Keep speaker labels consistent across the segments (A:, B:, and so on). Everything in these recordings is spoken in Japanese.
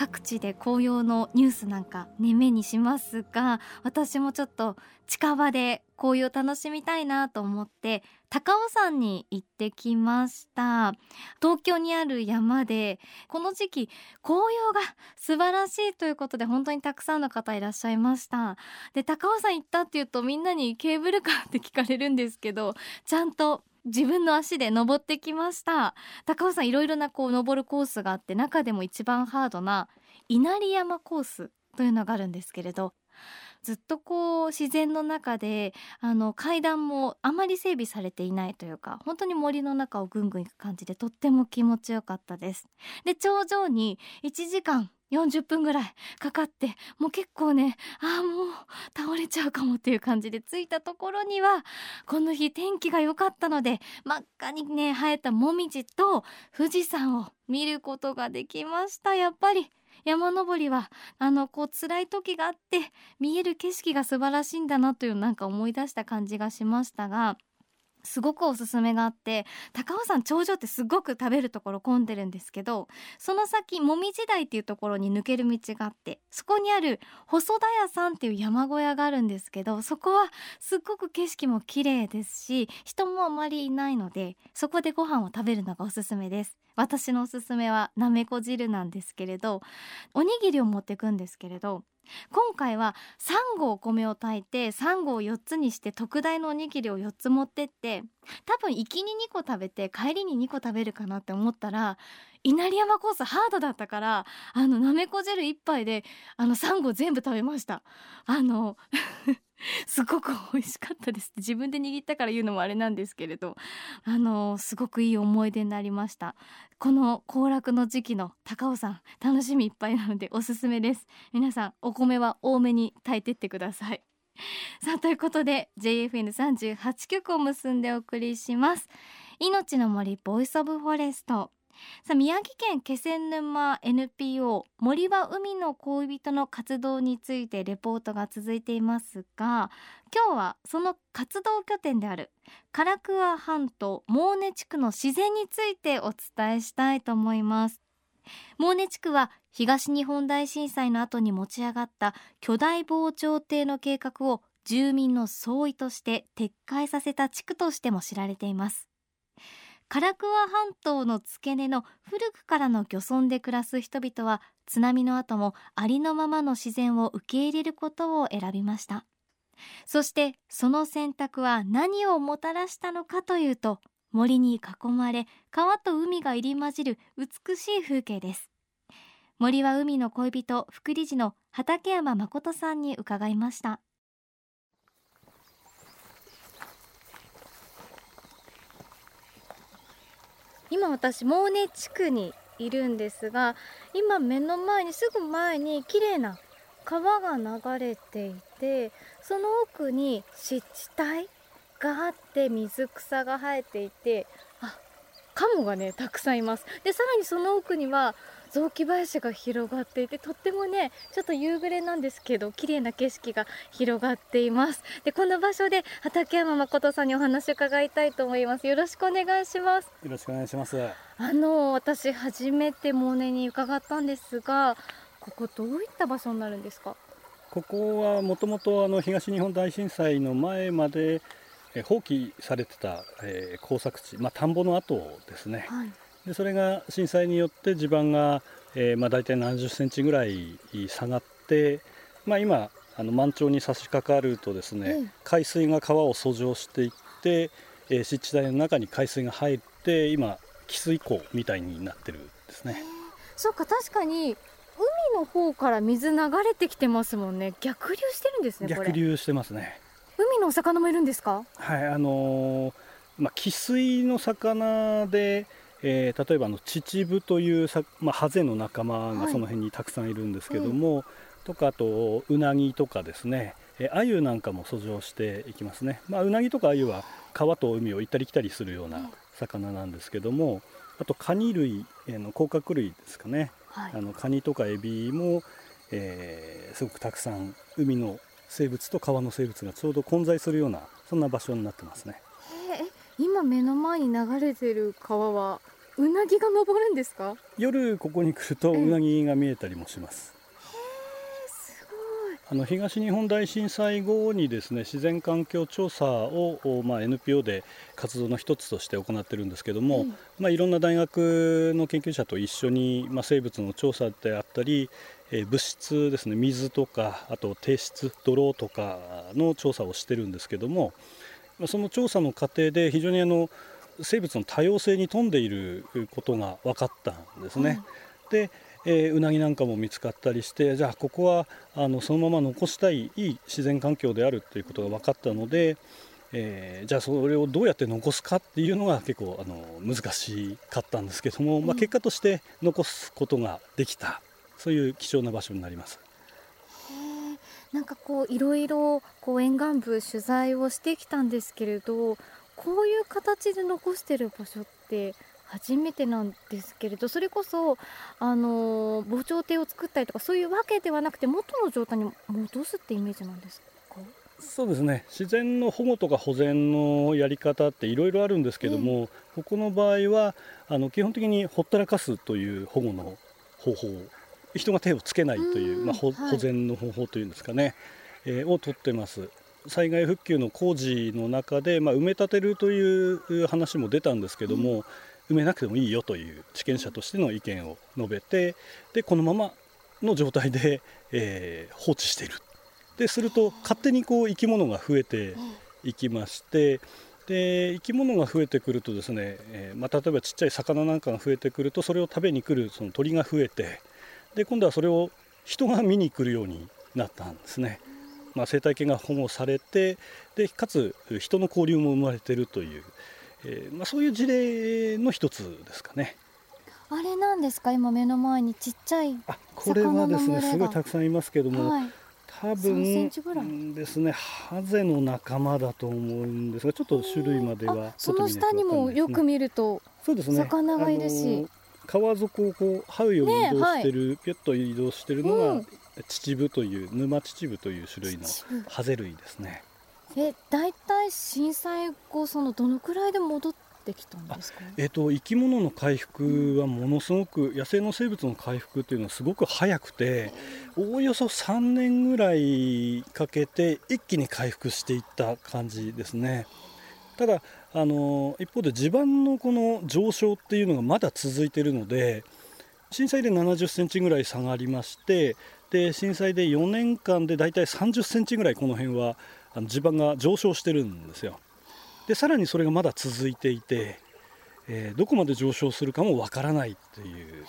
A: 各地で紅葉のニュースなんかね目にしますが私もちょっと近場で紅葉を楽しみたいなと思って高尾山に行ってきました。東京にある山でこの時期紅葉が素晴らしいということで本当にたくさんの方いらっしゃいました。で高尾山行ったっていうとみんなにケーブルカーって聞かれるんですけどちゃんと自分の足で登ってきました。高尾山いろいろなこう登るコースがあって中でも一番ハードな稲荷山コースというのがあるんですけれどずっとこう自然の中であの階段もあまり整備されていないというか本当に森の中をぐんぐん行く感じでとっても気持ちよかったです。で頂上に1時間40分ぐらいかかってもう結構ねああもう倒れちゃうかもっていう感じで着いたところにはこの日天気が良かったので真っ赤にね生えたもみじと富士山を見ることができました。やっぱり山登りはあのこう辛い時があって見える景色が素晴らしいんだなというなんか思い出した感じがしましたがすごくおすすめがあって高尾山頂上ってすごく食べるところ混んでるんですけどその先もみじ台っていうところに抜ける道があってそこにある細田屋さんっていう山小屋があるんですけどそこはすっごく景色も綺麗ですし人もあまりいないのでそこでご飯を食べるのがおすすめです。私のおすすめはなめこ汁なんですけれどおにぎりを持ってくんですけれど今回は3合お米を炊いて3合を4つにして特大のおにぎりを4つ持ってって多分行きに2個食べて帰りに2個食べるかなって思ったら稲荷山コースハードだったからあのなめこ汁1杯であの3合全部食べました。あの すごく美味しかったです自分で握ったから言うのもあれなんですけれどあのすごくいい思い出になりました。この行楽の時期の高尾山楽しみいっぱいなのでおすすめです。皆さんお米は多めに炊いてってください。さあということで JFN38 曲を結んでお送りします。いのちの森 Voice of Forest。さあ宮城県気仙沼 NPO 森は海の恋人の活動についてレポートが続いていますが今日はその活動拠点である唐桑半島モーネ地区の自然についてお伝えしたいと思います。モーネ地区は東日本大震災の後に持ち上がった巨大防潮堤の計画を住民の総意として撤回させた地区としても知られています。唐桑半島の付け根の古くからの漁村で暮らす人々は津波の後もありのままの自然を受け入れることを選びました。そしてその選択は何をもたらしたのかというと森に囲まれ川と海が入り混じる美しい風景です。森は海の恋人副理事の畠山誠さんに伺いました。今私モーネ地区にいるんですが今目の前にすぐ前に綺麗な川が流れていてその奥に湿地帯があって水草が生えていてあカモがねたくさんいます。でさらにその奥には雑木林が広がっていてとってもねちょっと夕暮れなんですけど綺麗な景色が広がっています。でこの場所で畠山誠さんにお話を伺いたいと思います。よろしくお願いします。
B: よろしくお願いします。
A: あの私初めてモーネに伺ったんですがここどういった場所になるんですか？
B: ここはもともとあの東日本大震災の前まで放棄されてた、えー、工作地、まあ、田んぼの跡ですね、はい、でそれが震災によって地盤が、えー、まあ、大体70センチぐらい下がって、まあ、今あの満潮に差し掛かるとですね、うん、海水が川を遡上していって、えー、湿地帯の中に海水が入って今汽水湖みたいになってるんですね。
A: そうか確かに海の方から水流れてきてますもんね。逆流してるんですね
B: 逆流してますね。
A: 海のお魚もいるんですか？
B: はいあのー、まあ汽水の魚でえー、例えばの秩父というさ、まあ、ハゼの仲間がその辺にたくさんいるんですけども、はいうん、とかあとうなぎとかですねアユなんかも遡上していきますね、まあ、うなぎとかアユは川と海を行ったり来たりするような魚なんですけども、あとカニ類、えー、の甲殻類ですかね、はい、あのカニとかエビも、えー、すごくたくさん海の生物と川の生物がちょうど混在するようなそんな場所になってますね
A: 今目の前に流れてる川はうなぎが登るんですか？
B: 夜ここに来るとうなぎが見えたりもします、あの東日本大震災後にですね自然環境調査を、まあ、NPO で活動の一つとして行ってるんですけども、うん、まあ、いろんな大学の研究者と一緒に、まあ、生物の調査であったり、えー、物質ですね水とかあと低質泥とかの調査をしてるんですけどもその調査の過程で非常にあの生物の多様性に富んでいることが分かったんですね。うん、でえー、うなぎなんかも見つかったりしてじゃあここはあのそのまま残したいいい自然環境であるということが分かったので、えー、じゃあそれをどうやって残すかっていうのが結構あの難しかったんですけども、まあ、結果として残すことができたそういう貴重な場所になります。
A: なんかこういろいろこう沿岸部取材をしてきたんですけれどこういう形で残してる場所って初めてなんですけれどそれこそあの防潮堤を作ったりとかそういうわけではなくて元の状態に戻すってイメージなんですか？
B: そうですね。自然の保護とか保全のやり方っていろいろあるんですけども、ここの場合はあの基本的にほったらかすという保護の方法人が手をつけないという、まあ、保全の方法というんですかね、えー、をとってます。災害復旧の工事の中で、まあ、埋め立てるという話も出たんですけども、うん。埋めなくてもいいよという地権者としての意見を述べてでこのままの状態で、えー、放置している。ですると勝手にこう生き物が増えていきましてで生き物が増えてくるとですね、えー、まあ、例えばちっちゃい魚なんかが増えてくるとそれを食べに来るその鳥が増えてで今度はそれを人が見に来るようになったんですね。まあ、生態系が保護されてでかつ人の交流も生まれているというえー、まあ、そういう事例の一つですかね。
A: あれなんですか？今目の前にちっちゃいあ
B: これはですねすごいたくさんいますけども、はい、多分ですねハゼの仲間だと思うんですがちょっと種類までは
A: その下にもよく見るとそうですね。魚がいるし
B: 川底をこう這うように移動してる、ねはい、ピュッと移動してるのが、うん、秩父という沼秩父という種類のハゼ類ですね。
A: え大体震災後そのどのくらいで戻ってきたんですか？
B: えーと、生き物の回復はものすごく、うん、野生の生物の回復というのはすごく早くておおよそ3年ぐらいかけて一気に回復していった感じですね。ただあの一方で地盤のこの上昇っていうのがまだ続いているので震災で70センチぐらい下がりましてで震災で4年間で大体30センチぐらいこの辺はあの地盤が上昇してるんですよ。でさらにそれがまだ続いていて、えー、どこまで上昇するかもわからないっていう、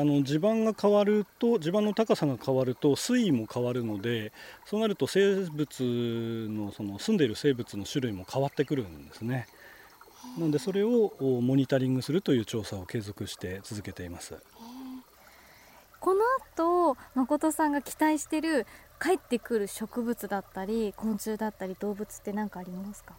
B: あの地盤が変わると地盤の高さが変わると水位も変わるのでそうなると生物のその住んでいる生物の種類も変わってくるんですね。なのでそれをモニタリングするという調査を継続して続けています。
A: この後誠さんが期待している帰ってくる植物だったり昆虫だったり動物って何かありますか？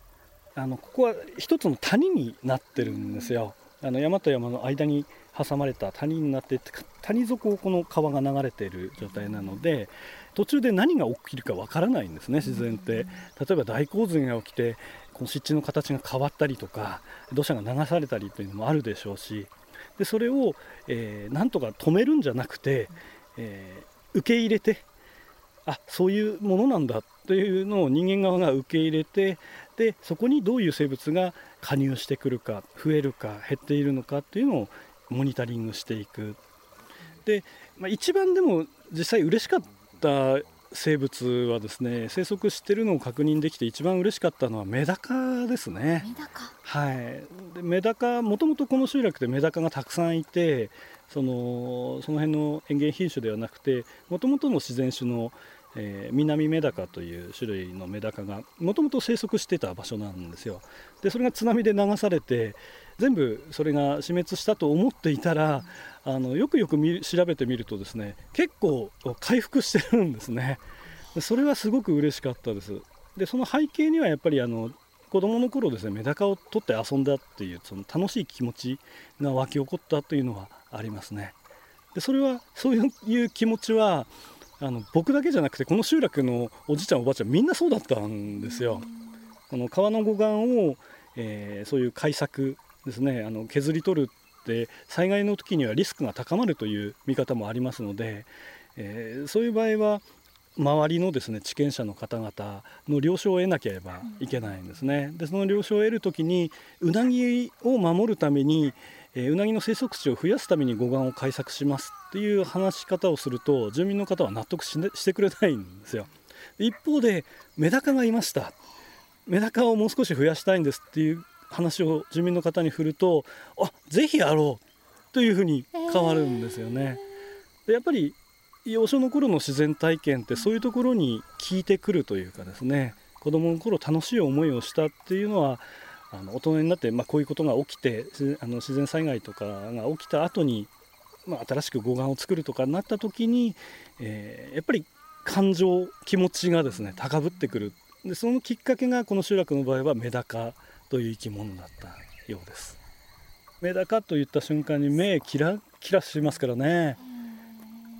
B: あのここは一つの谷になってるんですよ。あの山と山の間に挟まれた谷になって谷底をこの川が流れている状態なので途中で何が起きるかわからないんですね自然って。例えば大洪水が起きてこの湿地の形が変わったりとか土砂が流されたりというのもあるでしょうしでそれを、えー、なんとか止めるんじゃなくて、えー、受け入れてあそういうものなんだというのを人間側が受け入れてでそこにどういう生物が加入してくるか増えるか減っているのかっていうのをモニタリングしていく。で、まあ、一番でも実際嬉しかった生物はですね生息してるのを確認できて一番嬉しかったのはメダカですね。
A: メダカ。
B: はい、でメダカもともとこの集落でメダカがたくさんいてそのその辺の園芸品種ではなくてもともとの自然種のえー、南メダカという種類のメダカがもともと生息してた場所なんですよ。でそれが津波で流されて全部それが死滅したと思っていたらあのよくよく調べてみるとですね結構回復してるんですね。それはすごく嬉しかったです。でその背景にはやっぱりあの子供の頃ですねメダカを取って遊んだっていうその楽しい気持ちが湧き起こったというのはありますね。でそれはそういう気持ちはあの僕だけじゃなくてこの集落のおじいちゃんおばあちゃんみんなそうだったんですよ。この川の護岸を、えー、そういう開削ですねあの削り取るって災害の時にはリスクが高まるという見方もありますので、えー、そういう場合は周りのですね地権者の方々の了承を得なければいけないんですね。でその了承を得る時にうなぎを守るためにえー、うなぎの生息地を増やすために護岸を開削しますっていう話し方をすると住民の方は納得し,、ね、してくれないんですよ。一方でメダカがいました。メダカをもう少し増やしたいんですっていう話を住民の方に振るとあぜひやろうというふうに変わるんですよね。でやっぱり幼少の頃の自然体験ってそういうところに効いてくるというかですね子供の頃楽しい思いをしたっていうのはあの大人になって、まあ、こういうことが起きてあの自然災害とかが起きた後に、まあ、新しく護岸を作るとかになった時に、えー、やっぱり感情気持ちがですね高ぶってくるでそのきっかけがこの集落の場合はメダカという生き物だったようです。メダカといった瞬間に目キラキラしますからね。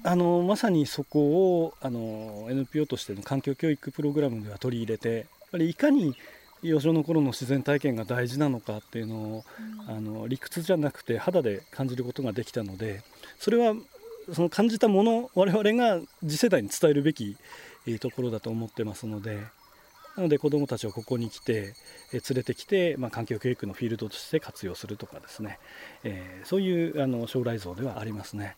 B: あのまさにそこをあの NPO としての環境教育プログラムでは取り入れてやっぱりいかに幼少の頃の自然体験が大事なのかっていうのを、うん、あの理屈じゃなくて肌で感じることができたのでそれはその感じたもの我々が次世代に伝えるべきところだと思ってますのでなので子どもたちをここに来て、え連れてきて、まあ、環境教育のフィールドとして活用するとかですね、え、そういうあの将来像ではありますね。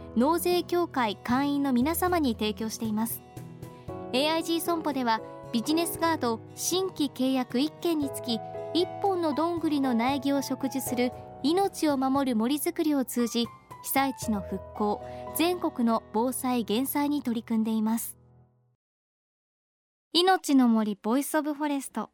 A: 納税協会会員の皆様に提供しています。AIG 損保ではビジネスガード新規契約1件につき1本のどんぐりの苗木を植樹する命を守る森づくりを通じ被災地の復興全国の防災減災に取り組んでいます。いのちの森 Voice of Forest。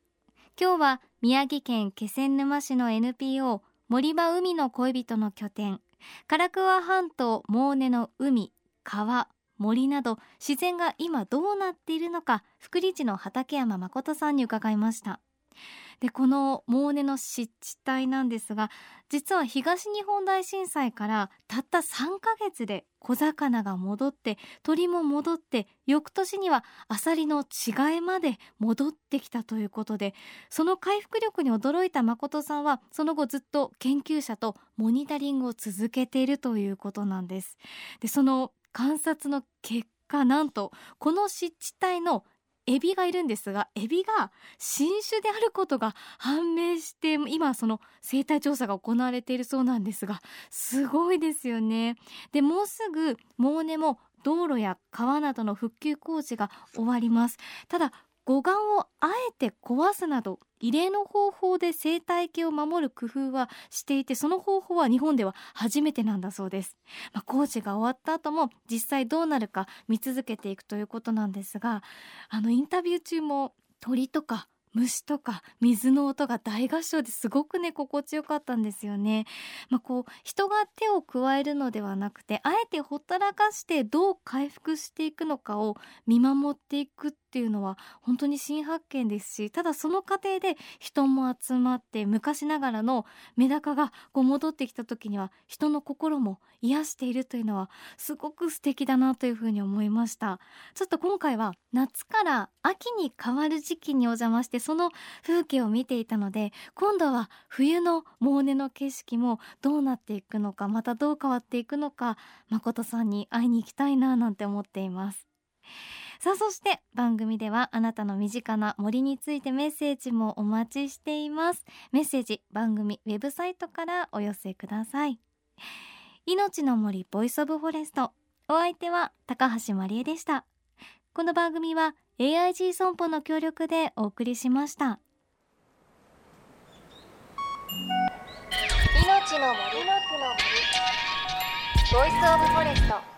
A: 今日は宮城県気仙沼市の NPO 森場海の恋人の拠点唐桑半島モーネの海川森など自然が今どうなっているのか福利地の畠山誠さんに伺いました。でこのモーネの湿地帯なんですが実は東日本大震災からたった3ヶ月で小魚が戻って鳥も戻って翌年にはアサリの違いまで戻ってきたということでその回復力に驚いた誠さんはその後ずっと研究者とモニタリングを続けているということなんです。でその観察の結果なんとこの湿地帯のエビがいるんですがエビが新種であることが判明して今その生態調査が行われているそうなんですがすごいですよね。でもうすぐモーネも道路や川などの復旧工事が終わります。ただ護岸をあえて壊すなど異例の方法で生態系を守る工夫はしていてその方法は日本では初めてなんだそうです、まあ、工事が終わった後も実際どうなるか見続けていくということなんですがあのインタビュー中も鳥とか虫とか水の音が大合唱ですごくね心地よかったんですよね。まあ、こう人が手を加えるのではなくてあえてほったらかしてどう回復していくのかを見守っていくっていうのは本当に新発見ですしただその過程で人も集まって昔ながらのメダカがこう戻ってきた時には人の心も癒しているというのはすごく素敵だなというふうに思いました。ちょっと今回は夏から秋に変わる時期にお邪魔してその風景を見ていたので今度は冬のモーネの景色もどうなっていくのかまたどう変わっていくのか誠さんに会いに行きたいななんて思っています。さあそして番組ではあなたの身近な森についてメッセージもお待ちしています。メッセージ番組ウェブサイトからお寄せください。いのちの森 Voice of Forest。お相手は高橋真理恵でした。この番組は AIG 損保の協力でお送りしました。
C: 命の森。の森。ボイスオブフォレスト。